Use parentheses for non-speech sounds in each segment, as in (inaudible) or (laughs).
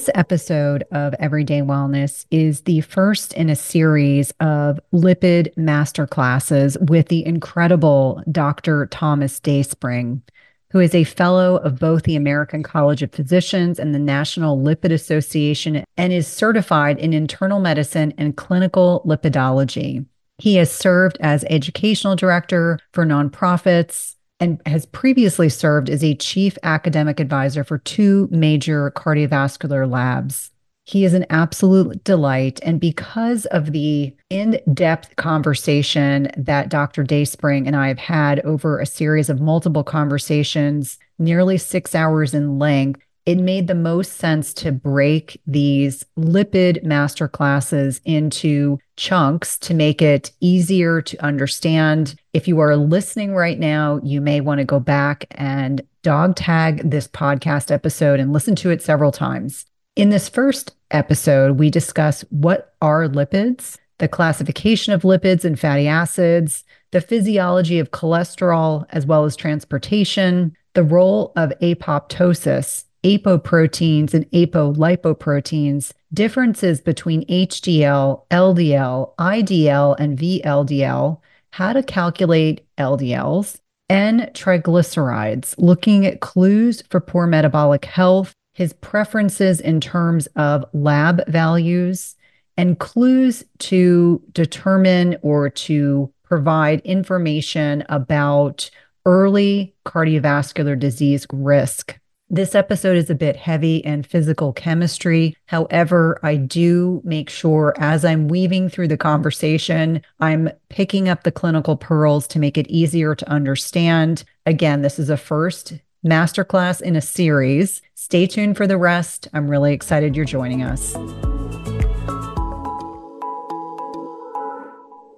This episode of Everyday Wellness is the first in a series of lipid masterclasses with the incredible Dr. Thomas Dayspring, who is a fellow of both the American College of Physicians and the National Lipid Association and is certified in internal medicine and clinical lipidology. He has served as educational director for nonprofits, and has previously served as a chief academic advisor for two major cardiovascular labs. He is an absolute delight. And because of the in depth conversation that Dr. Dayspring and I have had over a series of multiple conversations, nearly six hours in length, it made the most sense to break these lipid master classes into chunks to make it easier to understand. If you are listening right now, you may want to go back and dog tag this podcast episode and listen to it several times. In this first episode, we discuss what are lipids, the classification of lipids and fatty acids, the physiology of cholesterol, as well as transportation, the role of apoptosis apoproteins and apolipoproteins, differences between HDL, LDL, IDL, and VLDL, how to calculate LDLs, and triglycerides, looking at clues for poor metabolic health, his preferences in terms of lab values, and clues to determine or to provide information about early cardiovascular disease risk. This episode is a bit heavy in physical chemistry. However, I do make sure as I'm weaving through the conversation, I'm picking up the clinical pearls to make it easier to understand. Again, this is a first masterclass in a series. Stay tuned for the rest. I'm really excited you're joining us.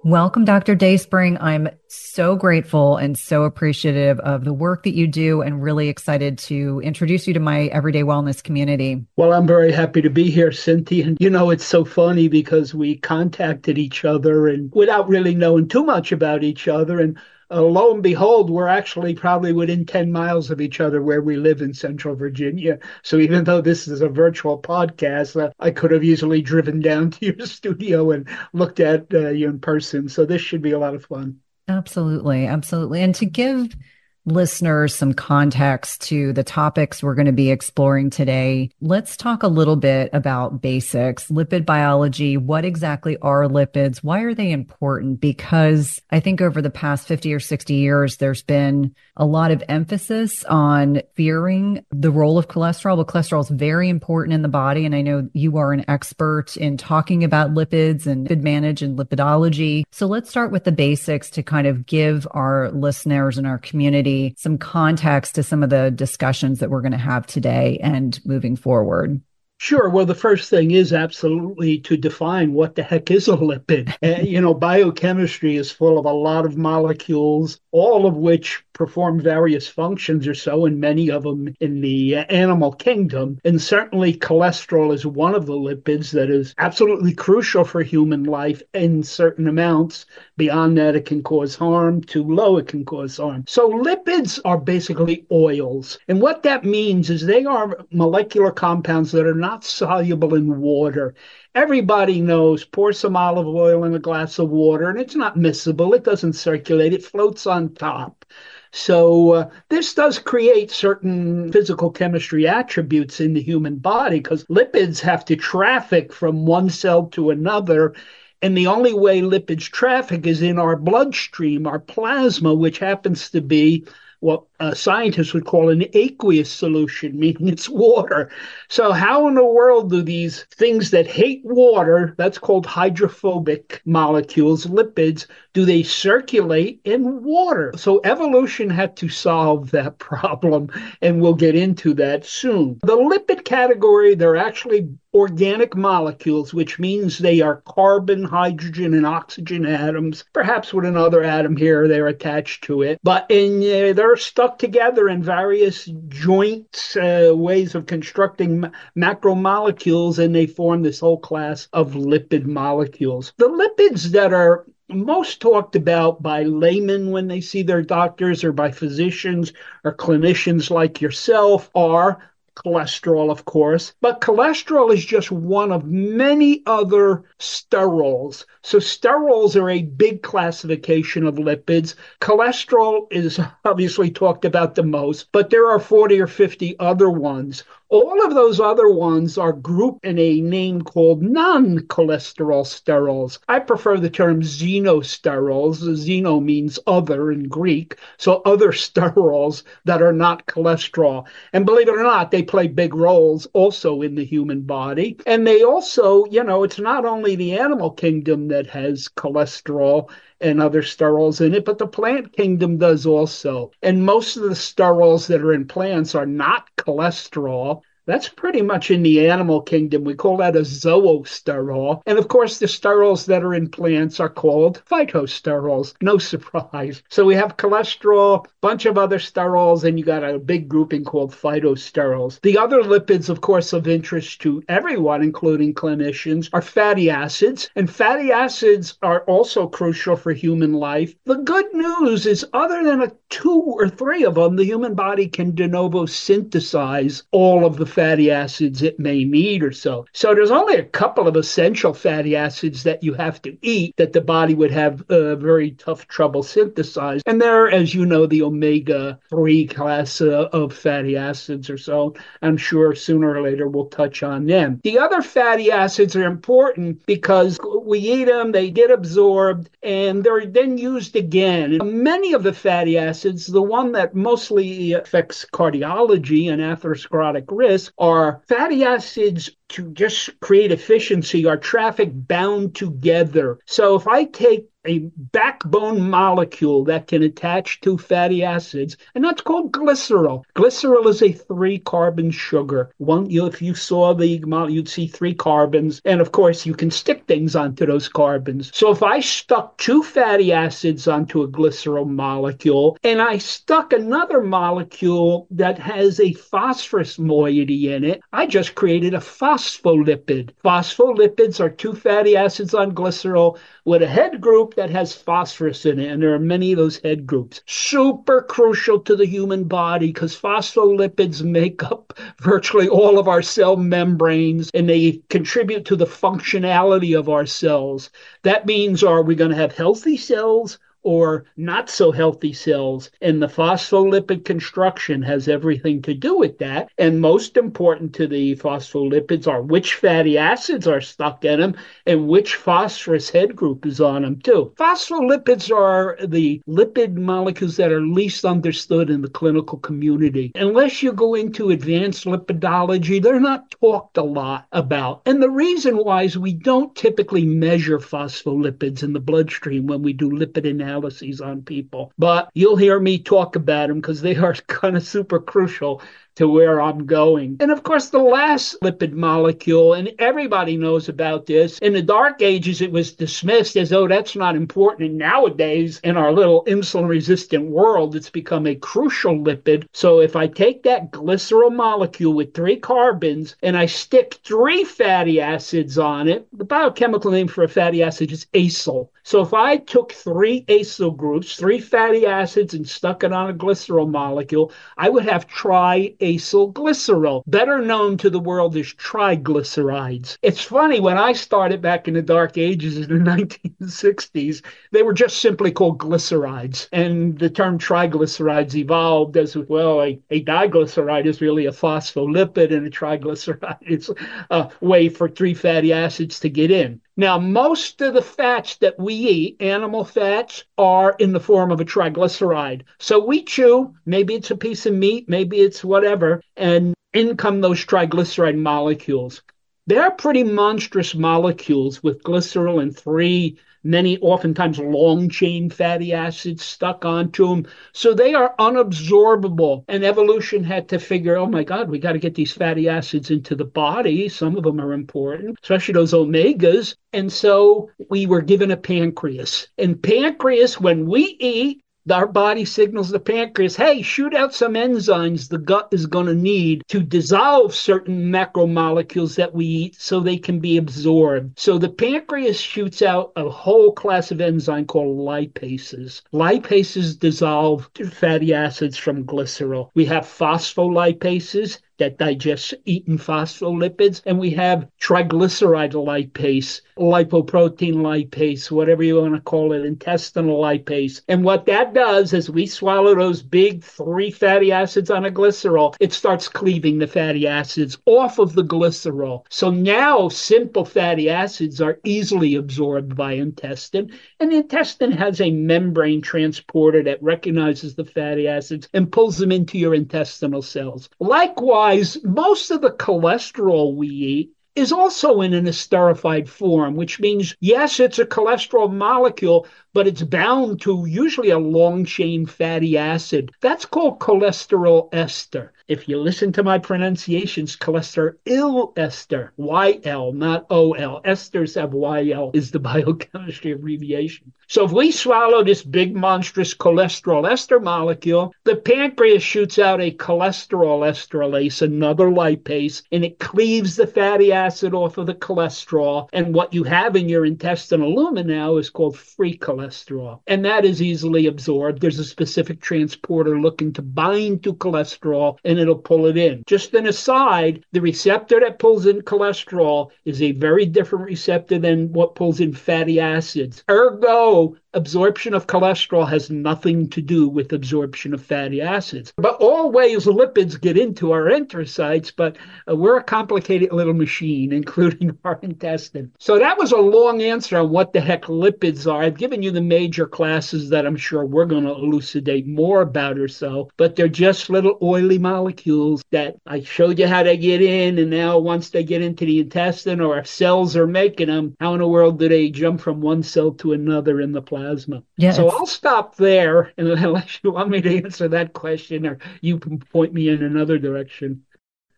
Welcome, Dr. Dayspring. I'm so grateful and so appreciative of the work that you do and really excited to introduce you to my everyday wellness community. Well, I'm very happy to be here, Cynthia. And you know, it's so funny because we contacted each other and without really knowing too much about each other. And uh, lo and behold, we're actually probably within 10 miles of each other where we live in Central Virginia. So even though this is a virtual podcast, uh, I could have easily driven down (laughs) to your studio and looked at uh, you in person. So this should be a lot of fun. Absolutely. Absolutely. And to give listeners some context to the topics we're going to be exploring today, let's talk a little bit about basics, lipid biology. What exactly are lipids? Why are they important? Because I think over the past 50 or 60 years, there's been a lot of emphasis on fearing the role of cholesterol, but cholesterol is very important in the body. And I know you are an expert in talking about lipids and lipid manage and lipidology. So let's start with the basics to kind of give our listeners and our community some context to some of the discussions that we're going to have today and moving forward? Sure. Well, the first thing is absolutely to define what the heck is a lipid. Uh, (laughs) you know, biochemistry is full of a lot of molecules, all of which perform various functions or so, and many of them in the uh, animal kingdom. And certainly, cholesterol is one of the lipids that is absolutely crucial for human life in certain amounts. Beyond that, it can cause harm. Too low, it can cause harm. So, lipids are basically oils. And what that means is they are molecular compounds that are not soluble in water. Everybody knows pour some olive oil in a glass of water and it's not miscible. It doesn't circulate, it floats on top. So, uh, this does create certain physical chemistry attributes in the human body because lipids have to traffic from one cell to another. And the only way lipids traffic is in our bloodstream, our plasma, which happens to be well, uh, scientists would call an aqueous solution, (laughs) meaning it's water. So, how in the world do these things that hate water, that's called hydrophobic molecules, lipids, do they circulate in water? So, evolution had to solve that (laughs) problem, and we'll get into that soon. The lipid category, they're actually organic molecules, which means they are carbon, hydrogen, and oxygen atoms, perhaps with another atom here they're attached to it. But in, uh, they're stuck together in various joints, uh, ways of constructing macromolecules, and they form this whole class of lipid molecules. The lipids that are most talked about by laymen when they see their doctors or by physicians or clinicians like yourself are cholesterol, of course, but cholesterol is just one of many other sterols. So, sterols are a big classification of lipids. Cholesterol is obviously talked about the most, but there are 40 or 50 other ones. All of those other ones are grouped in a name called non cholesterol sterols. I prefer the term xenosterols. Xeno means other in Greek, so other (laughs) sterols that are not cholesterol. And believe it or not, they play big roles also in the human body. And they also, you know, it's not only the animal kingdom that has cholesterol and other sterols in it, but the plant kingdom does also. And most of the sterols that are in plants are not cholesterol. That's pretty much in the animal kingdom. We call that a zoosterol. And of course, the sterols that are in plants are called phytosterols. No (laughs) surprise. So we have cholesterol, bunch of other sterols, and you got a big grouping called phytosterols. The other lipids, of course, of interest to everyone, including clinicians, are fatty acids. And fatty acids are also crucial for human life. The good news is, other than a two or three of them, the human body can de novo synthesize all of the fatty acids it may need or so. So there's only a couple of essential fatty acids that you have to eat that the body would have a very tough trouble synthesizing. And there, as you know, the omega 3 class uh, of fatty acids or so. I'm sure sooner or later we'll touch on them. The other fatty acids are important because we eat them, they get absorbed, and they're then used again. And many of the fatty acids, the one that mostly affects cardiology and atherosclerotic risk, are fatty acids to just create efficiency are traffic bound together. So if I take a backbone molecule that can attach to fatty acids, and that's called glycerol. Glycerol is a three carbon sugar. One, you, if you saw the molecule, you'd see three carbons, and of course you can stick things onto those carbons. So if I stuck two fatty acids onto a glycerol molecule, and I stuck another molecule that has a phosphorus moiety in it, I just created a phospholipid. Phospholipids are two fatty acids on glycerol with a head group that has phosphorus in it, and there are many of those head groups. Super crucial to the human body because phospholipids make up virtually all of our cell membranes and they contribute to the functionality of our cells. That means, are we going to have healthy cells? Or not so healthy cells. And the phospholipid construction has everything to do with that. And most important to the phospholipids are which fatty acids are stuck in them and which phosphorus head group is on them, too. Phospholipids are the lipid molecules that are least understood in the clinical community. Unless you go into advanced lipidology, they're not talked a lot about. And the reason why is we don't typically measure phospholipids in the bloodstream when we do lipid analysis analyses on people. But you'll hear me talk about them because they are (laughs) kind of super crucial to where I'm going. And of course, the last lipid molecule, and everybody knows about this. In the dark ages, it was dismissed as though that's not important. And nowadays, in our little insulin resistant world, it's become a crucial lipid. So if I take that glycerol molecule with three carbons and I stick three fatty acids on it, the biochemical name for a fatty acid is acyl. So if I took three acyl groups, three fatty acids, and stuck it on a glycerol molecule, I would have tri acylglycerol, better known to the world as triglycerides. It's funny, when I started back in the dark ages in the (laughs) 1960s, they were just simply called glycerides. And the term triglycerides evolved as well. A, a diglyceride is really a phospholipid, and a triglyceride is a way for three fatty acids to get in. Now, most of the fats that we eat, animal fats, are in the form of a triglyceride. So we chew, maybe it's a piece of meat, maybe it's whatever, and in come those triglyceride molecules. They're pretty monstrous molecules with glycerol and three many oftentimes long chain fatty acids stuck onto them. So they are unabsorbable. And evolution had to figure, oh my God, we got to get these fatty acids into the body. Some of them are important, especially those omegas. And so we were given a pancreas. And pancreas, when we eat, our body signals the pancreas, hey, shoot out some enzymes the gut is going to need to dissolve certain macromolecules that we eat so they can be absorbed. So the pancreas shoots out a whole class of enzyme called lipases. Lipases dissolve fatty acids from glycerol. We have phospholipases that digest eaten phospholipids, and we have triglyceride lipase, lipoprotein lipase, whatever you want to call it, intestinal lipase. And what that does is we swallow those big three fatty acids on a glycerol, it starts cleaving the fatty acids off of the glycerol. So now simple fatty acids are easily absorbed by intestine, and the intestine has a membrane transporter that recognizes the fatty acids and pulls them into your intestinal cells. Likewise, most of the cholesterol we eat is also in an esterified form, which means, yes, it's a cholesterol molecule, but it's bound to usually a long chain fatty acid. That's called cholesteryl ester. If you listen to my pronunciations, cholesteryl ester, YL, not OL. Esters have YL, is the (laughs) biochemistry abbreviation. So if we swallow this big monstrous cholesteryl ester molecule, the pancreas shoots out a cholesterol esterase, another lipase, and it cleaves the fatty acid off of the cholesterol. And what you have in your intestinal lumen now is called free cholesterol. And that is easily absorbed. There's a specific transporter looking to bind to cholesterol and it'll pull it in. Just an aside, the receptor that pulls in cholesterol is a very different receptor than what pulls in fatty acids. Ergo, absorption of cholesterol has nothing to do with absorption of fatty acids. But all ways lipids get into our enterocytes, but uh, we're a complicated little machine, (laughs) including our intestine. So that was a long answer on what the heck lipids are. I've given you the major classes that I'm sure we're going to elucidate more about or so, but they're just little oily molecules that I showed you how they get in, and now once they get into the intestine or if cells are making them, how in the world do they jump from one cell to another in the plasma? Plasma. Yeah, so I'll stop there and (laughs) unless you want me to answer that question or you can point me in another direction.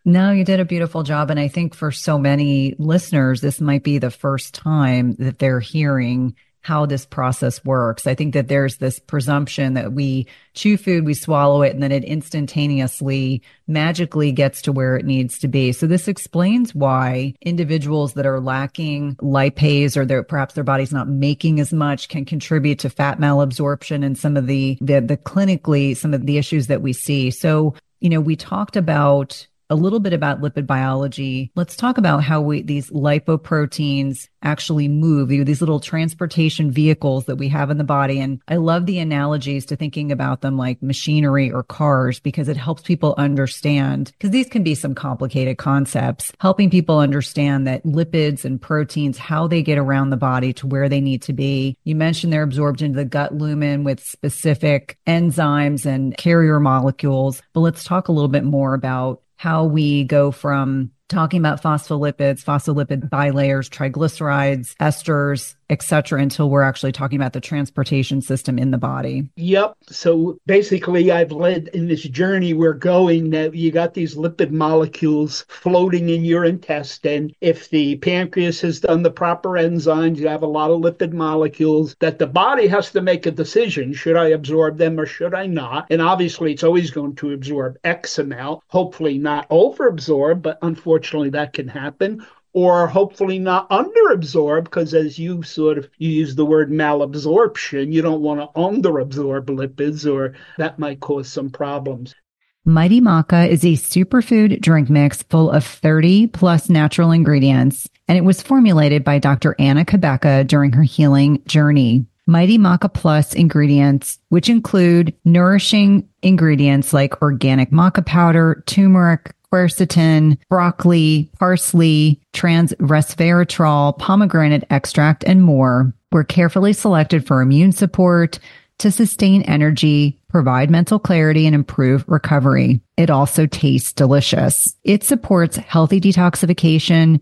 No, you did a beautiful job. And I think for so many listeners, this might be the first time that they're hearing how this process works. I think that there's this presumption that we chew food, we swallow it, and then it instantaneously magically gets to where it needs to be. So this explains why individuals that are lacking lipase or their perhaps their body's not making as much can contribute to fat malabsorption and some of the, the, the clinically, some of the issues that we see. So, you know, we talked about a little bit about lipid biology. Let's talk about how we, these lipoproteins actually move, you know, these little transportation vehicles that we have in the body. And I love the analogies to thinking about them like machinery or cars because it helps people understand, because these can be some complicated concepts, helping people understand that lipids and proteins, how they get around the body to where they need to be. You mentioned they're absorbed into the gut lumen with specific enzymes and carrier molecules, but let's talk a little bit more about how we go from talking about phospholipids, phospholipid bilayers, triglycerides, esters, etc., until we're actually talking about the transportation system in the body. Yep. So basically, I've led in this journey we're going that you got these lipid molecules floating in your intestine. If the pancreas has done the proper enzymes, you have a lot of lipid molecules that the body has to make a decision should I absorb them or should I not? And obviously, it's always going to absorb X amount, hopefully not overabsorb, but unfortunately, that can happen or hopefully not underabsorb because as you sort of you use the word malabsorption you don't want to underabsorb lipids or that might cause some problems. Mighty maca is a superfood drink mix full of 30 plus natural ingredients and it was formulated by dr Anna Cabeca during her healing journey. Mighty Maca Plus ingredients, which include nourishing ingredients like organic maca powder, turmeric, quercetin, broccoli, parsley, trans resveratrol, pomegranate extract, and more were carefully selected for immune support to sustain energy, provide mental clarity, and improve recovery. It also tastes delicious. It supports healthy detoxification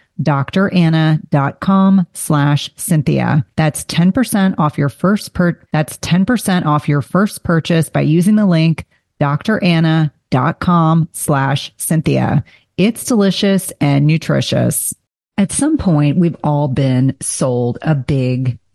dranna.com slash Cynthia. That's 10% off your first per, that's 10% off your first purchase by using the link dranna.com slash Cynthia. It's delicious and nutritious. At some point, we've all been sold a big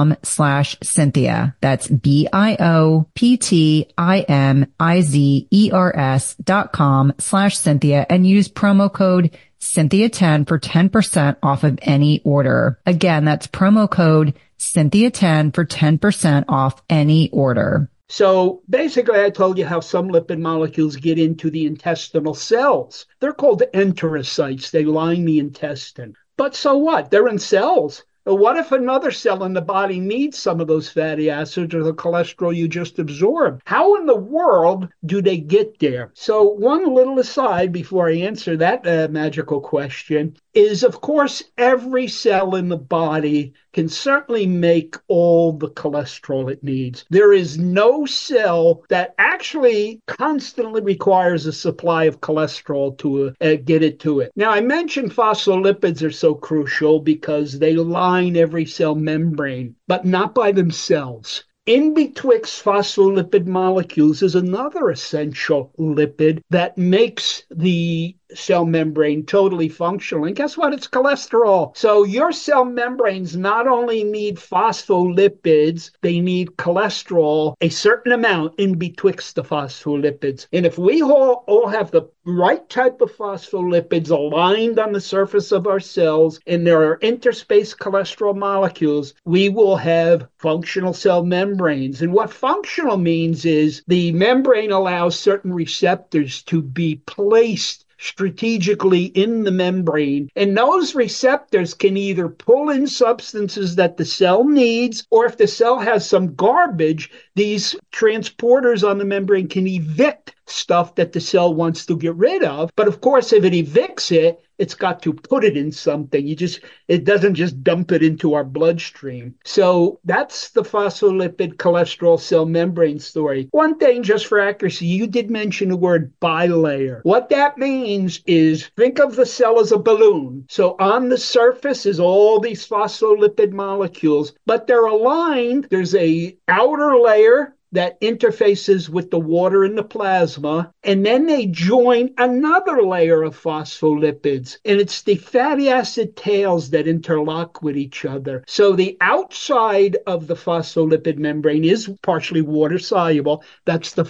com slash Cynthia. That's B-I-O-P-T-I-M-I-Z-E-R-S dot com slash Cynthia and use promo code Cynthia 10 for 10% off of any order. Again, that's promo code Cynthia 10 for 10% off any order. So basically, I told you how some lipid molecules get into the intestinal cells. They're called enterocytes. They line the intestine. But so what? They're in cells. But what if another cell in the body needs some of those fatty acids or the cholesterol you just absorbed? How in the world do they get there? So, one little aside before I answer that uh, magical question is, of course, every cell in the body can certainly make all the cholesterol it needs. There is no cell that actually constantly requires a supply of cholesterol to uh, get it to it. Now, I mentioned phospholipids are so crucial because they line every cell membrane, but not by themselves. In betwixt phospholipid molecules is another essential lipid that makes the cell membrane totally functional. And guess what? It's cholesterol. So your cell membranes not only need phospholipids, they need cholesterol, a certain amount in betwixt the phospholipids. And if we all, all have the right type of phospholipids aligned on the surface of our cells and there are interspaced cholesterol molecules, we will have functional cell membranes. And what functional means is the membrane allows certain receptors to be placed strategically in the membrane. And those receptors can either pull in substances that the cell needs, or if the cell has some garbage, these transporters on the membrane can evict stuff that the cell wants to get rid of. But of course, if it evicts it, it's got to put it in something. You just it doesn't just dump it into our bloodstream. So that's the phospholipid cholesterol cell membrane story. One thing just for accuracy, you did mention the word bilayer. What that means is think of the cell as a balloon. So on the surface is all these phospholipid molecules, but they're aligned. There's a outer layer that interfaces with the water in the plasma, and then they join another layer of phospholipids, and it's the fatty acid tails that interlock with each other. So the outside of the phospholipid membrane is partially water soluble. That's the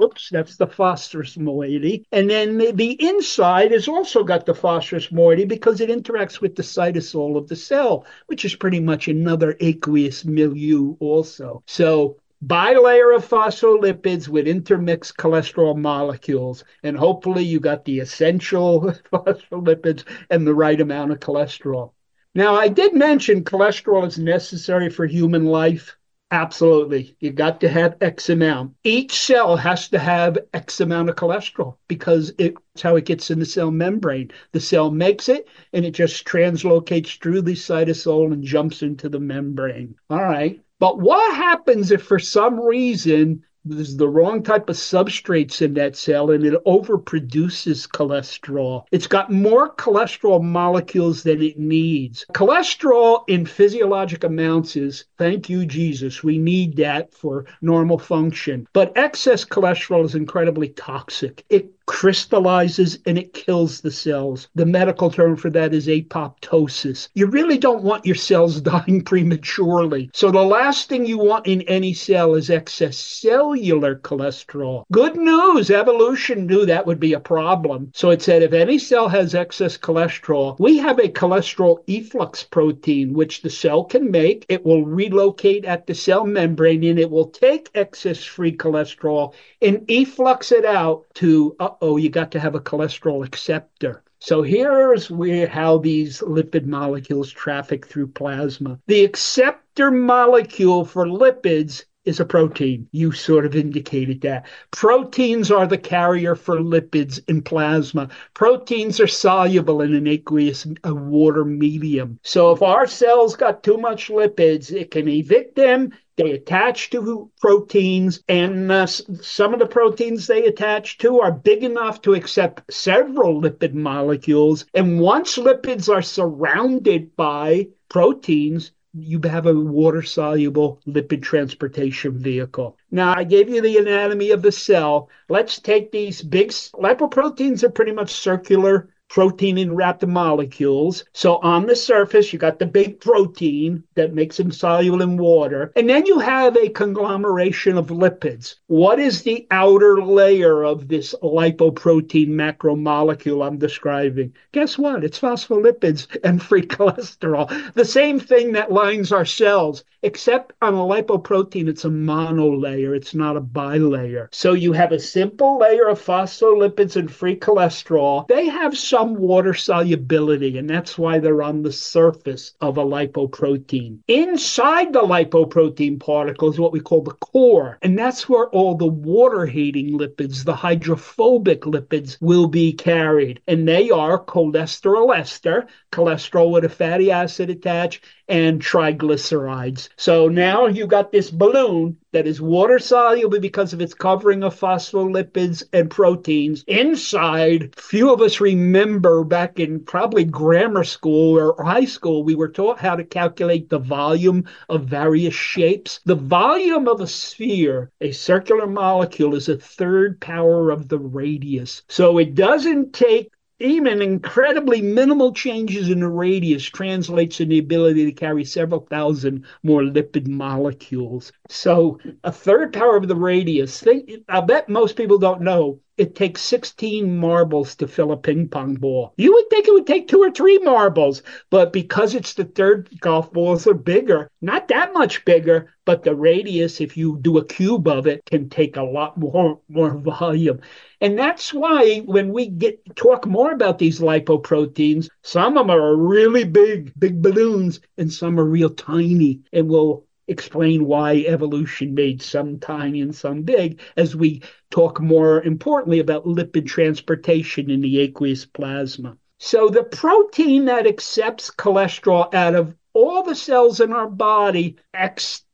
oops, that's the phosphorus moiety, and then the, the inside has also got the phosphorus moiety because it interacts with the cytosol of the cell, which is pretty much another aqueous milieu also. So bilayer of phospholipids with intermixed cholesterol molecules. And hopefully you got the essential (laughs) phospholipids and the right amount of cholesterol. Now, I did mention cholesterol is necessary for human life. Absolutely. You got to have X amount. Each cell has to have X amount of cholesterol because it's how it gets in the cell membrane. The cell makes it and it just translocates through the cytosol and jumps into the membrane. All right. But what happens if for some reason there's the wrong type of substrates in that cell and it overproduces cholesterol. It's got more cholesterol molecules than it needs. Cholesterol in physiologic amounts is, thank you, Jesus, we need that for normal function. But excess cholesterol is incredibly toxic. It crystallizes and it kills the cells. The medical term for that is apoptosis. You really don't want your cells (laughs) dying prematurely. So the last thing you want in any cell is excess cellular cholesterol. Good news, evolution knew that would be a problem. So it said if any cell has excess cholesterol, we have a cholesterol efflux protein which the cell can make. It will relocate at the cell membrane and it will take excess free cholesterol and efflux it out to uh, oh, you got to have a cholesterol acceptor. So here's where how these lipid molecules traffic through plasma. The acceptor molecule for lipids is a protein. You sort of indicated that. Proteins are the carrier for lipids in plasma. Proteins are soluble in an aqueous water medium. So if our cells got too much lipids, it can evict them. They attach to proteins, and uh, some of the proteins they attach to are big enough to accept several lipid molecules. And once lipids are surrounded by proteins, you have a water soluble lipid transportation vehicle. Now, I gave you the anatomy of the cell. Let's take these big lipoproteins are pretty much circular protein enwrapped molecules. So on the surface, you got the big protein that makes them soluble in water. And then you have a conglomeration of lipids. What is the outer layer of this lipoprotein macromolecule I'm describing? Guess what? It's phospholipids and (laughs) free cholesterol. The same thing that lines our cells, except on a lipoprotein, it's a monolayer. It's not a bilayer. So you have a simple layer of phospholipids and free cholesterol. They have some some water solubility, and that's why they're on the surface of a lipoprotein. Inside the lipoprotein particle is what we call the core, and that's where all the water hating lipids, the hydrophobic lipids, will be carried. And they are cholesteryl ester, cholesterol with a fatty acid attached, and triglycerides. So now you got this balloon that is water soluble because of its covering of phospholipids and proteins. Inside, few of us remember back in probably grammar school or high school, we were taught how to calculate the volume of various shapes. The volume of a sphere, a circular molecule, is a third power of the radius. So it doesn't take even incredibly minimal changes in the radius translates in the ability to carry several thousand more lipid molecules. So a third power of the radius. Think, I bet most people don't know it takes 16 marbles to fill a ping pong ball. You would think it would take two or three marbles, but because it's the third, golf balls are bigger. Not that much bigger, but the radius, if you do a cube of it, can take a lot more, more volume. And that's why when we get talk more about these lipoproteins, some of them are really big, big balloons, and some are real tiny. And we'll explain why evolution made some tiny and some big as we talk more importantly about lipid transportation in the aqueous plasma. So, the protein that accepts cholesterol out of all the cells in our body,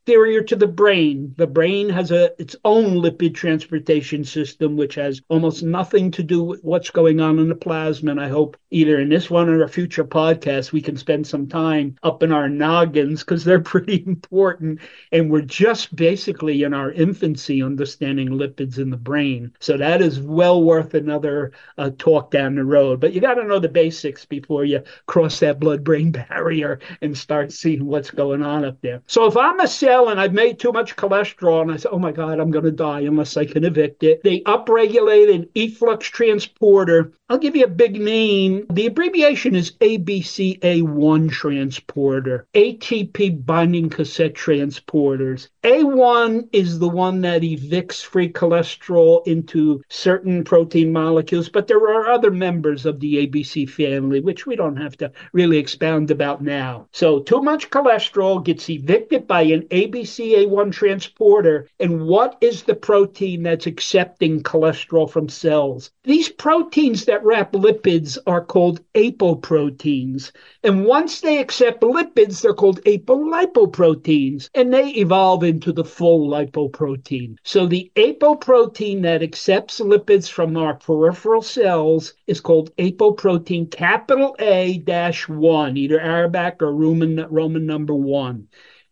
posterior to the brain. The brain has a its own lipid transportation system, which has almost nothing to do with what's going on in the plasma. And I hope either in this one or a future podcast we can spend some time up in our noggins because they're (laughs) pretty important. And we're just basically in our infancy understanding lipids in the brain. So that is well worth another uh, talk down the road. But you got to know the basics before you cross that blood brain (laughs) barrier and start seeing what's going on up there. So if I'm a cell and I've made too much cholesterol and I said, oh my God, I'm going to die unless I can evict it, they upregulate an efflux transporter. I'll give you a big name. The abbreviation is ABCA1 transporter, ATP binding cassette transporters. A1 is the one that evicts free cholesterol into certain protein molecules, but there are other members of the ABC family, which we don't have to really expound about now. So, too much cholesterol gets evicted by an ABCA1 transporter. And what is the protein that's accepting cholesterol from cells? These proteins that wrap lipids are called apoproteins. And once they accept lipids, they're called apolipoproteins, and they evolve into the full lipoprotein. So the apoprotein that accepts lipids from our peripheral cells is called apoprotein capital A dash one, either Arabic or Roman, Roman number one.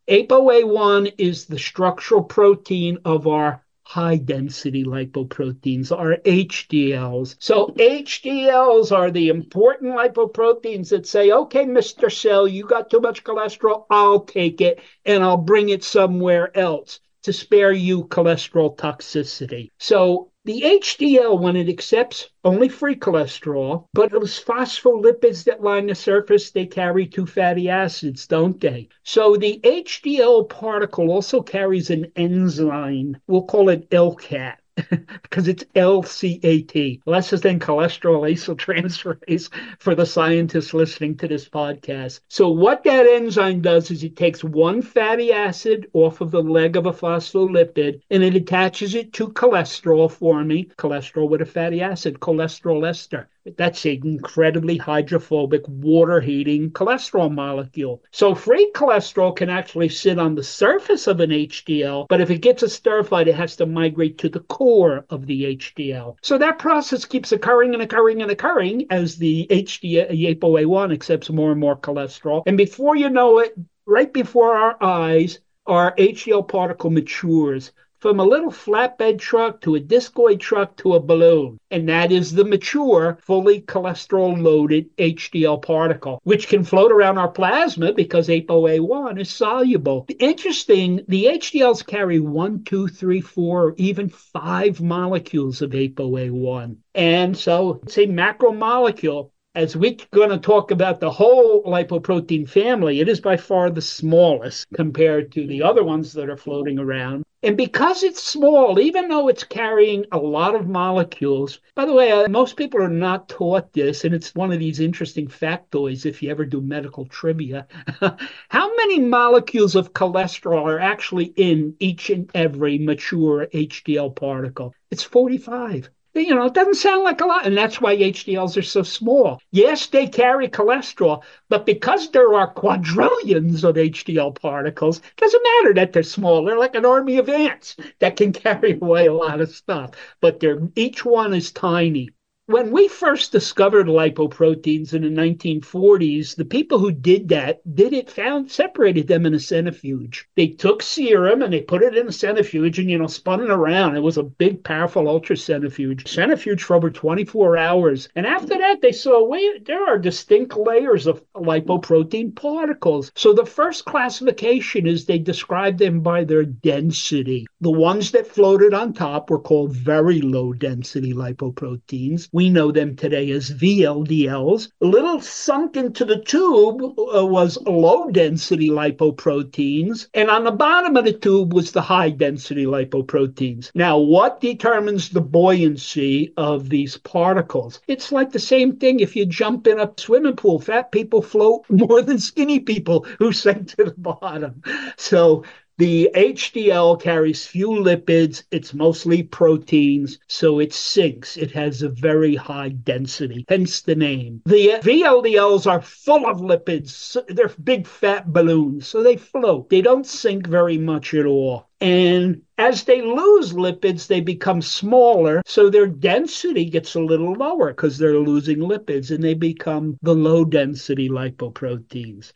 ApoA1 is the structural protein of our high density lipoproteins are HDLs. So HDLs are the important lipoproteins that say, okay, Mr. Cell, you got too much cholesterol. I'll take it and I'll bring it somewhere else to spare you cholesterol toxicity. So the HDL, when it accepts only free cholesterol, but those phospholipids that line the surface, they carry two fatty acids, don't they? So the HDL particle also carries an enzyme. We'll call it LCAT (laughs) because it's LCAT, lecithin cholesterol acetyltransferase (laughs) for the scientists listening to this podcast. So what that enzyme does is it takes one fatty acid off of the leg of a phospholipid and it attaches it to cholesterol forming cholesterol with a fatty acid, cholesteryl ester. That's an incredibly hydrophobic, water heating cholesterol molecule. So, free cholesterol can actually sit on the surface of an HDL, but if it gets esterified, it has to migrate to the core of the HDL. So, that process keeps occurring and occurring and occurring as the HDL, ApoA1 accepts more and more cholesterol. And before you know it, right before our eyes, our HDL particle matures from a little flatbed truck to a discoid truck to a balloon. And that is the mature, fully cholesterol loaded HDL particle, which can float around our plasma because ApoA1 is soluble. Interesting, the HDLs carry one, two, three, four, or even five molecules of ApoA1. And so it's a macromolecule as we're going to talk about the whole lipoprotein family, it is by far the smallest compared to the other ones that are floating around. And because it's small, even though it's carrying a lot of molecules, by the way, uh, most people are not taught this, and it's one of these interesting factoids if you ever do medical trivia. (laughs) How many molecules of cholesterol are actually in each and every mature HDL particle? It's 45 you know, it doesn't sound like a lot. And that's why HDLs are so small. Yes, they carry cholesterol, but because there are quadrillions of HDL particles, it doesn't matter that they're small. They're like an army of ants that can (laughs) carry away a lot of stuff. But they're each one is tiny when we first discovered lipoproteins in the 1940s, the people who did that did it found separated them in a centrifuge. They took serum and they put it in a centrifuge and you know spun it around. It was a big, powerful ultra centrifuge. Centrifuge for over 24 hours. And after that, they saw wait, there are distinct layers of lipoprotein particles. So the first classification is they described them by their density. The ones that floated on top were called very low density lipoproteins we know them today as VLDLs. A little sunk into the tube uh, was low density lipoproteins, and on the bottom of the tube was the high density lipoproteins. Now, what determines the buoyancy of these particles? It's like the same thing if you jump in a swimming pool. Fat people float (laughs) more than skinny people who sink to the bottom. So The HDL carries few lipids, it's mostly proteins, so it sinks. It has a very high density, hence the name. The VLDLs are full of lipids, they're big fat balloons, so they float. They don't sink very much at all. And as they lose lipids, they become smaller. So their density gets a little lower because they're losing lipids and they become the low density lipoproteins.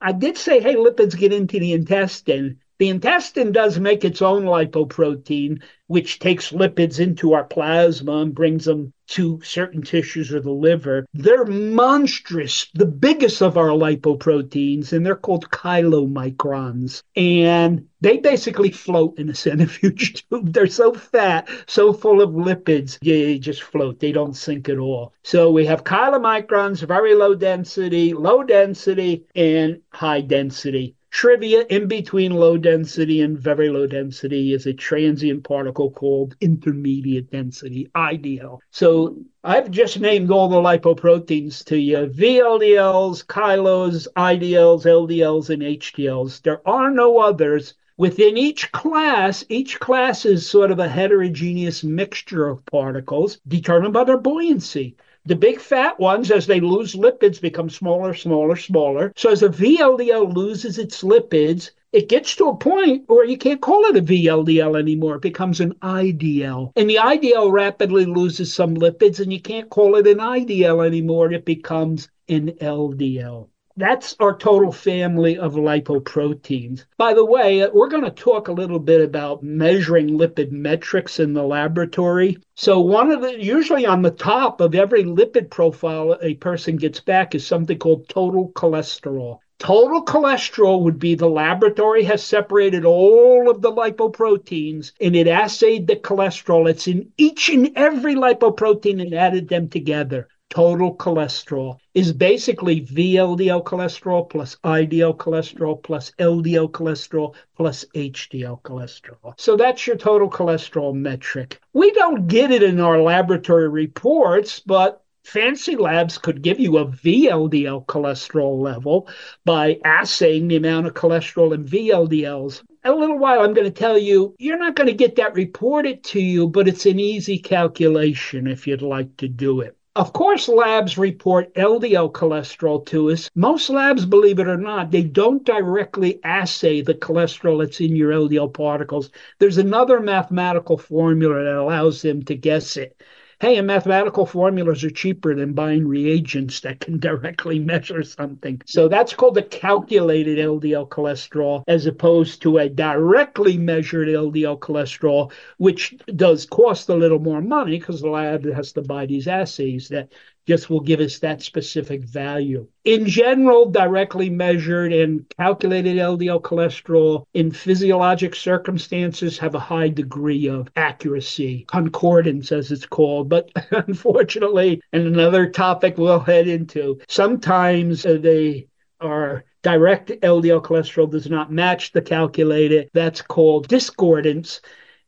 I did say, hey, lipids get into the intestine. The intestine does make its own lipoprotein, which takes lipids into our plasma and brings them to certain tissues or the liver. They're monstrous, the biggest of our lipoproteins, and they're called chylomicrons. And they basically float in a centrifuge (laughs) tube. They're so fat, so full of lipids, they just float. They don't sink at all. So we have chylomicrons, very low density, low density, and high density. Trivia in between low density and very low density is a transient particle called intermediate density, IDL. So I've just named all the lipoproteins to you VLDLs, Chylos, IDLs, LDLs, and HDLs. There are no others. Within each class, each class is sort of a heterogeneous mixture of particles determined by their buoyancy. The big fat ones, as they lose lipids, become smaller, smaller, smaller. So as a VLDL loses its lipids, it gets to a point where you can't call it a VLDL anymore. It becomes an IDL. And the IDL rapidly loses some lipids, and you can't call it an IDL anymore. It becomes an LDL. That's our total family of lipoproteins. By the way, uh, we're going to talk a little bit about measuring lipid metrics in the laboratory. So, one of the usually on the top of every lipid profile a person gets back is something called total cholesterol. Total cholesterol would be the laboratory has separated all of the lipoproteins and it assayed the cholesterol. It's in each and every lipoprotein and added them together total cholesterol is basically VLDL cholesterol plus IDL cholesterol plus LDL cholesterol plus HDL cholesterol. So that's your total cholesterol metric. We don't get it in our laboratory reports, but fancy labs could give you a VLDL cholesterol level by assaying the amount of cholesterol in VLDLs. In a little while, I'm going to tell you, you're not going to get that reported to you, but it's an easy calculation if you'd like to do it. Of course, labs report LDL cholesterol to us. Most labs, believe it or not, they don't directly assay the cholesterol that's in your LDL particles. There's another mathematical formula that allows them to guess it hey, and mathematical formulas are cheaper than buying reagents that can (laughs) directly measure something. So that's called a calculated LDL cholesterol as opposed to a directly measured LDL cholesterol, which does cost a little more money because the lab has to buy these assays that just will give us that specific value. In general, directly measured and calculated LDL cholesterol in physiologic circumstances have a high degree of accuracy, concordance as it's called. But (laughs) unfortunately, and another topic we'll head into, sometimes they are direct LDL cholesterol does not match the calculated. That's called discordance.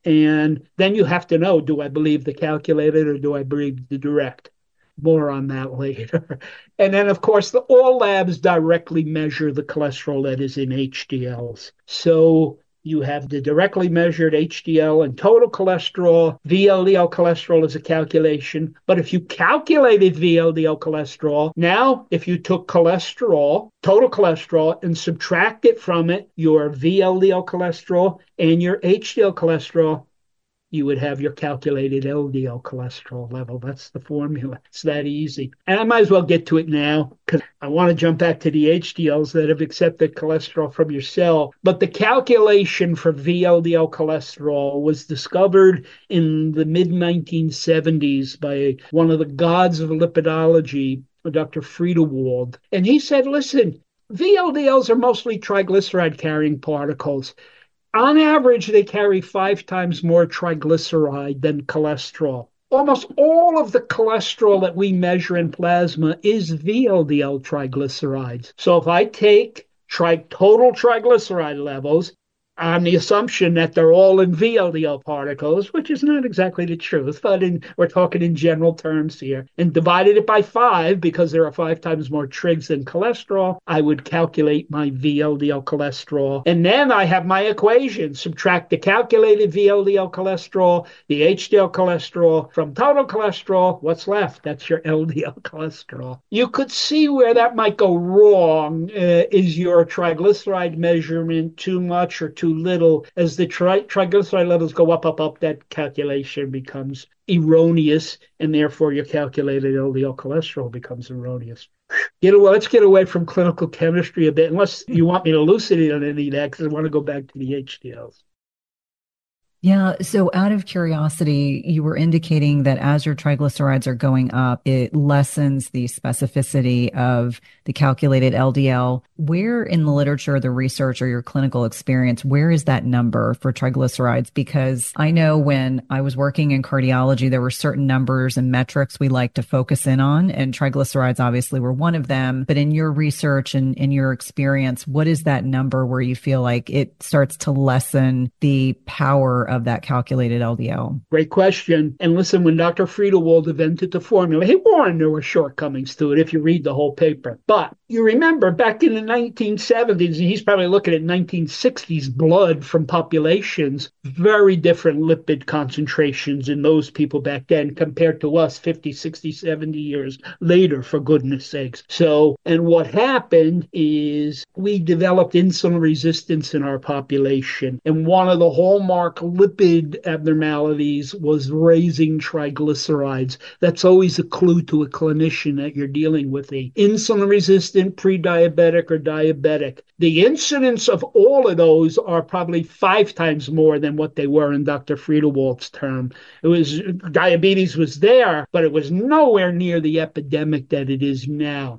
And then you have to know do I believe the calculated or do I believe the direct? More on that later. (laughs) and then, of course, the, all labs directly measure the cholesterol that is in HDLs. So you have the directly measured HDL and total cholesterol. VLDL cholesterol is a calculation. But if you calculated VLDL cholesterol, now if you took cholesterol, total cholesterol, and subtract it from it, your VLDL cholesterol and your HDL cholesterol, you would have your calculated LDL cholesterol level. That's the formula. It's that easy. And I might as well get to it now because I want to jump back to the HDLs that have accepted cholesterol from your cell. But the calculation for VLDL cholesterol was discovered in the mid 1970s by one of the gods of lipidology, Dr. Friedewald. And he said, listen, VLDLs are mostly triglyceride carrying particles on average, they carry five times more triglyceride than cholesterol. Almost all of the cholesterol that we measure in plasma is VLDL triglycerides. So if I take tri- total triglyceride levels on the assumption that they're all in VLDL particles, which is not exactly the truth, but in, we're talking in general terms here, and divided it by five because there are five times more trigs than cholesterol, I would calculate my VLDL cholesterol. And then I have my equation subtract the calculated VLDL cholesterol, the HDL cholesterol from total cholesterol. What's left? That's your LDL (laughs) cholesterol. You could see where that might go wrong. Uh, is your triglyceride measurement too much or too little? As the tri- triglyceride levels go up, up, up, that calculation becomes erroneous, and therefore your calculated LDL cholesterol becomes erroneous. Get away, let's get away from clinical chemistry a bit, unless you want me to elucidate on any of that, because I want to go back to the HDLs. Yeah. So, out of curiosity, you were indicating that as your triglycerides are going up, it lessens the specificity of the calculated LDL. Where in the literature, the research, or your clinical experience, where is that number for triglycerides? Because I know when I was working in cardiology, there were certain numbers and metrics we like to focus in on, and triglycerides obviously were one of them. But in your research and in your experience, what is that number where you feel like it starts to lessen the power of of that calculated LDL? Great question. And listen, when Dr. Friedewald invented the formula, he warned there were shortcomings to it if you read the whole paper. But you remember back in the 1970s, and he's probably looking at 1960s blood from populations, very different lipid concentrations in those people back then compared to us 50, 60, 70 years later, for goodness sakes. So, and what happened is we developed insulin resistance in our population. And one of the hallmark lipid abnormalities was raising triglycerides. That's always a clue to a clinician that you're dealing with a insulin resistant, pre-diabetic, or diabetic. The incidence of all of those are probably five times more than what they were in Dr. Friedewald's term. It was diabetes was there, but it was nowhere near the epidemic that it is now.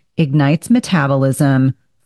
ignites metabolism,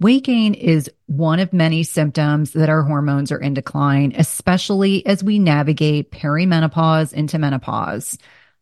Weight gain is one of many symptoms that our hormones are in decline, especially as we navigate perimenopause into menopause.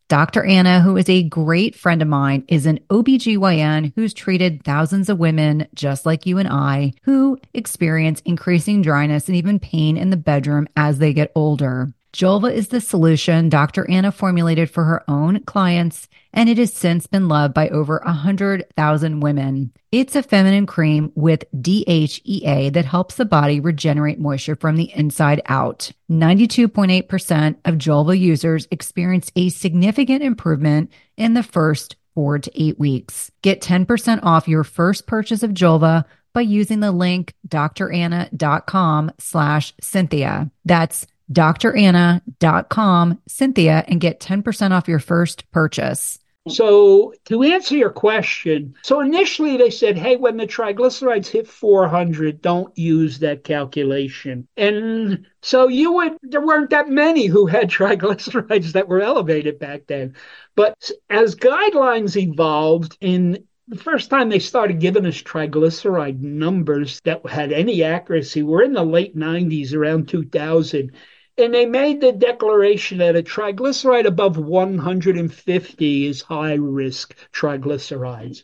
Dr. Anna, who is a great friend of mine, is an OBGYN who's treated thousands of women just like you and I who experience increasing dryness and even pain in the bedroom as they get older. Julva is the solution Dr. Anna formulated for her own clients, and it has since been loved by over 100,000 women. It's a feminine cream with DHEA that helps the body regenerate moisture from the inside out. 92.8% of Julva users experience a significant improvement in the first four to eight weeks. Get 10% off your first purchase of Julva by using the link dranna.com slash Cynthia. That's dranna.com, Cynthia, and get 10% off your first purchase. So, to answer your question, so initially they said, hey, when the triglycerides hit 400, don't use that calculation. And so you would, there weren't that many who had (laughs) triglycerides that were elevated back then. But as guidelines evolved in the first time they started giving us triglyceride numbers that had any accuracy were in the late 90s, around 2000. And they made the declaration that a triglyceride above 150 is high risk triglycerides.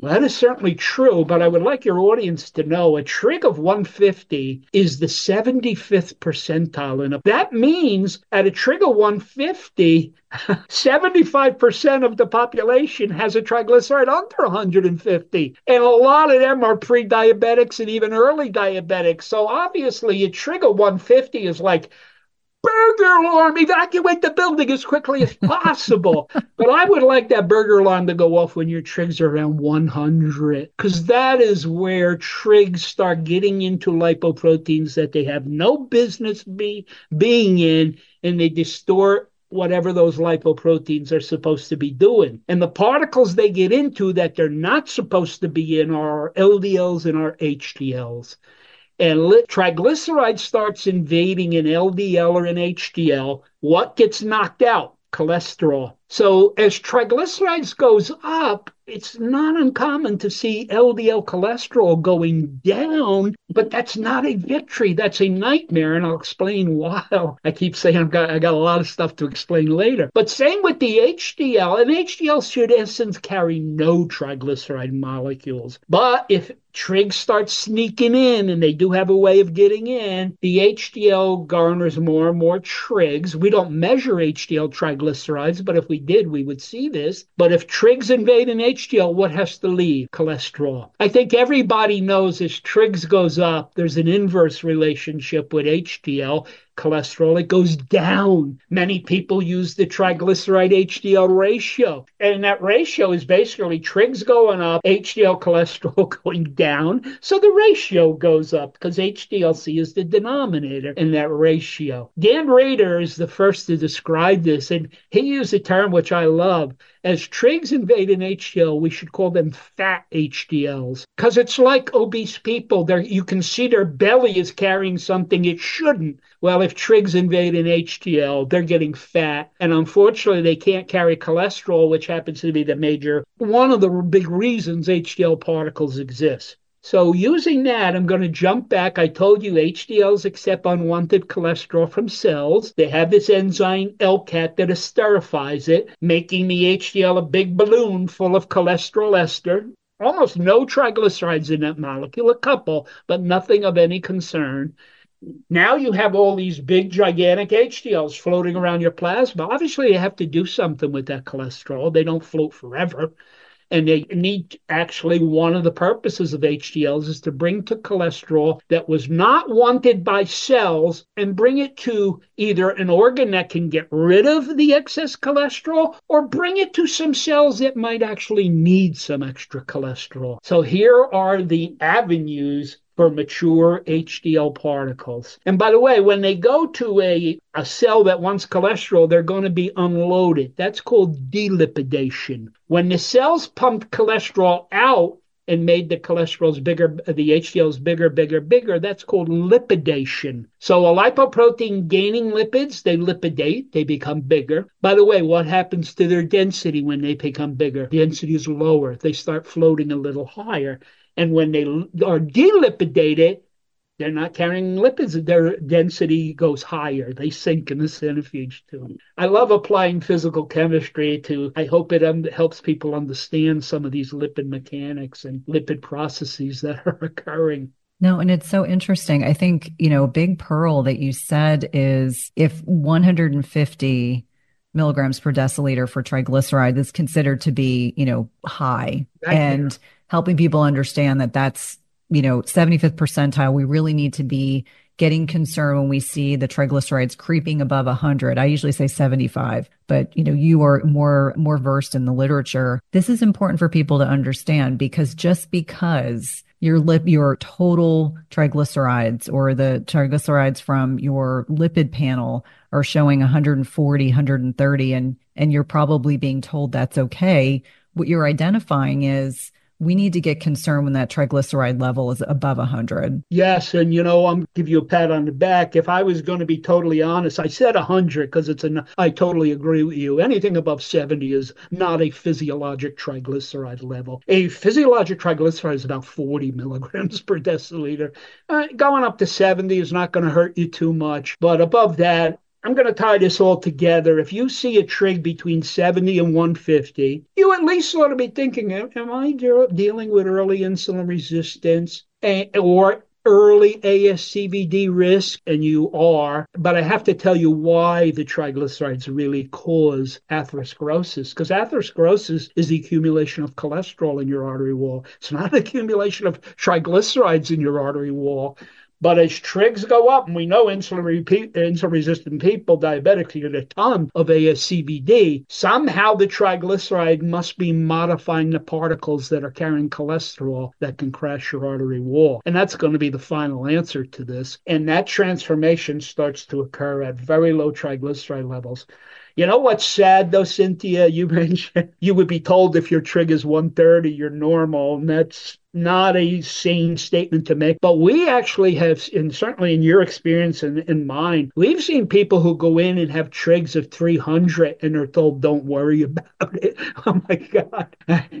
That is certainly true, but I would like your audience to know a trig of 150 is the 75th percentile. And that means at a trig of 150, 75% (laughs) of the population has a triglyceride under 150. And a lot of them are pre diabetics and even early diabetics. So obviously, a trig of 150 is like, burger alarm, evacuate the building as quickly as possible. (laughs) but I would like that burger alarm to go off when your trigs are around 100, because that is where trigs start getting into lipoproteins that they have no business be, being in, and they distort whatever those lipoproteins are supposed to be doing. And the particles they get into that they're not supposed to be in are LDLs and our HDLs and triglyceride starts invading an LDL or an HDL, what gets knocked out? Cholesterol. So as triglycerides goes up, it's not uncommon to see LDL cholesterol going down, but that's not a victory. That's a nightmare. And I'll explain why. (laughs) I keep saying I've got, I got a lot of stuff to explain later. But same with the HDL. And HDL should, in essence, carry no triglyceride molecules. But if trigs start sneaking in, and they do have a way of getting in, the HDL garners more and more trigs. We don't measure HDL triglycerides, but if we did, we would see this. But if trigs invade an HDL, what has to leave? Cholesterol. I think everybody knows as trigs goes up, there's an inverse relationship with HDL cholesterol, it goes down. Many people use the triglyceride HDL ratio. And that ratio is basically trigs going up, HDL cholesterol (laughs) going down. So the ratio goes up because HDLC is the denominator in that ratio. Dan Rader is the first to describe this, and he used a term which I love. As trigs invade an HDL, we should call them fat HDLs because it's like obese people. They're, you can see their belly is carrying something it shouldn't. Well, if trigs invade an HDL, they're getting fat. And unfortunately, they can't carry cholesterol, which happens to be the major, one of the big reasons HDL particles exist. So using that, I'm going to jump back. I told you HDLs accept unwanted cholesterol from cells. They have this enzyme LCAT that esterifies it, making the HDL a big balloon full of cholesterol ester. Almost no triglycerides in that molecule, a couple, but nothing of any concern. Now you have all these big, gigantic HDLs floating around your plasma. Obviously, you have to do something with that cholesterol. They don't float forever. And they need actually one of the purposes of HDLs is to bring to cholesterol that was not wanted by cells and bring it to either an organ that can get rid of the excess cholesterol or bring it to some cells that might actually need some extra cholesterol. So here are the avenues for mature HDL particles. And by the way, when they go to a, a cell that wants cholesterol, they're going to be unloaded. That's called delipidation. When the cells pumped cholesterol out, and made the cholesterols bigger, the HDLs bigger, bigger, bigger. That's called lipidation. So a lipoprotein gaining lipids, they lipidate, they become bigger. By the way, what happens to their density when they become bigger? Density is lower. They start floating a little higher. And when they are delipidated, they're not carrying lipids. Their density goes higher. They sink in the centrifuge too. I love applying physical chemistry to, I hope it helps people understand some of these lipid mechanics and lipid processes that are (laughs) occurring. No, and it's so interesting. I think, you know, big pearl that you said is if 150 milligrams per deciliter for triglyceride is considered to be, you know, high. and helping people understand that that's, you know, 75th percentile. We really need to be getting concerned when we see the triglycerides creeping above 100. I usually say 75, but you know, you are more more versed in the literature. This is important for people to understand because just because your lip your total triglycerides or the triglycerides from your lipid panel are showing 140 130 and and you're probably being told that's okay. What you're identifying is we need to get concerned when that triglyceride level is above 100. Yes. And, you know, I'm give you a pat on the back. If I was going to be totally honest, I said 100 because it's an, I totally agree with you. Anything above 70 is not a physiologic triglyceride level. A physiologic triglyceride is about 40 (laughs) milligrams per deciliter. Uh, going up to 70 is not going to hurt you too much. But above that, I'm going to tie this all together. If you see a trig between 70 and 150, you at least ought to be thinking, am I de- dealing with early insulin resistance or early ASCVD risk? And you are. But I have to tell you why the triglycerides really cause atherosclerosis, because atherosclerosis is the accumulation of cholesterol in your artery wall. It's not (laughs) accumulation of triglycerides in your artery wall. But as trigs go up, and we know insulin, repeat, insulin resistant people, diabetics, get a ton of ASCVD, somehow the triglyceride must be modifying the particles that are carrying cholesterol that can crash your artery wall. And that's going to be the final answer to this. And that transformation starts to occur at very low triglyceride levels. You know what's sad though, Cynthia? (laughs) You mentioned you would be told if your trig is 130, you're normal, and that's not a sane statement to make. But we actually have, and certainly in your experience and in mine, we've seen people who go in and have trigs of 300 and are told, don't worry (laughs) about it. Oh my God.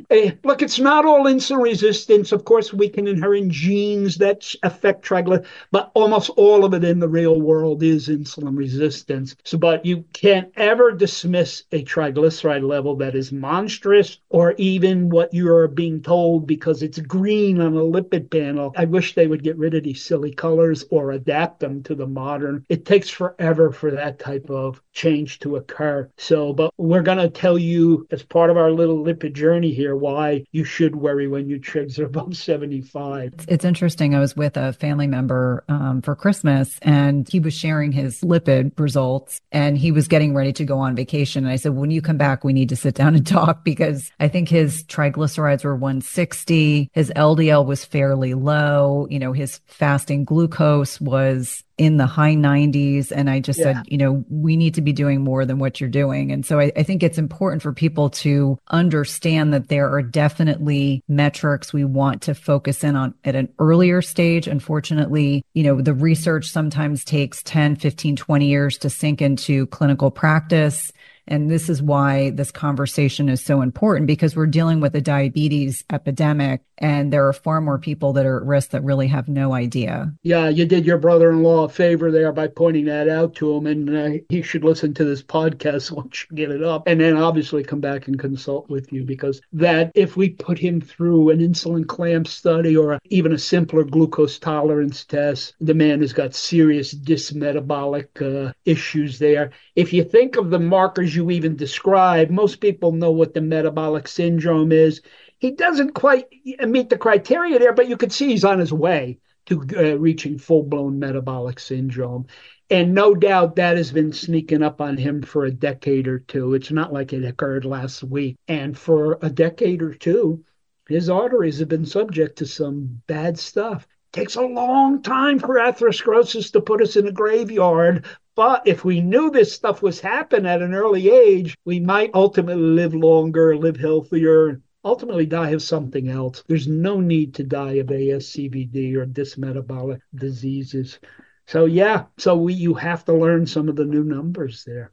Hey, look, it's not all insulin resistance. Of course, we can inherit genes that affect triglycerides, but almost all of it in the real world is insulin resistance. So, but you can't ever dismiss a triglyceride level that is monstrous or even what you are being told because it's green on a lipid panel. I wish they would get rid of these silly colors or adapt them to the modern. It takes forever for that type of change to occur. So, but we're going to tell you as part of our little lipid journey here why you should worry when your trigs are above (laughs) 75. It's interesting. I was with a family member um, for Christmas and he was sharing his lipid results and he was getting ready to go on vacation. And I said, when you come back, we need to sit down and (laughs) talk because I think his triglycerides were 160. His his LDL was fairly low. You know, his fasting glucose was in the high 90s. And I just yeah. said, you know, we need to be doing more than what you're doing. And so I, I, think it's important for people to understand that there are definitely metrics we want to focus in on at an earlier stage. Unfortunately, you know, the research sometimes takes 10, 15, 20 years to sink into clinical practice. And this is why this conversation is so important because we're dealing with a diabetes epidemic and there are far more people that are at risk that really have no idea. Yeah, you did your brother in law a favor there by pointing that out to him. And uh, he should listen to this podcast (laughs) once you get it up and then obviously come back and consult with you because that if we put him through an insulin clamp study or even a simpler glucose tolerance test, the man has got serious dysmetabolic uh, issues there. If you think of the markers you even describe, most people know what the metabolic syndrome is. He doesn't quite meet the criteria there, but you could see he's on his way to uh, reaching full blown metabolic syndrome. And no doubt that has been sneaking up on him for a decade or two. It's not like it occurred last week. And for a decade or two, his arteries have been subject to some bad stuff. It takes a long time for atherosclerosis to put us in a graveyard, but if we knew this stuff was happening at an early age, we might ultimately live longer, live healthier, ultimately die of something else. There's no need to die of ASCVD or dysmetabolic diseases. So yeah, so we, you have to learn some of the new numbers there.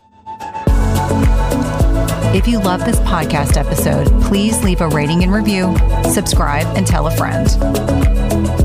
If you love this podcast episode, please leave a rating and review, subscribe, and tell a friend.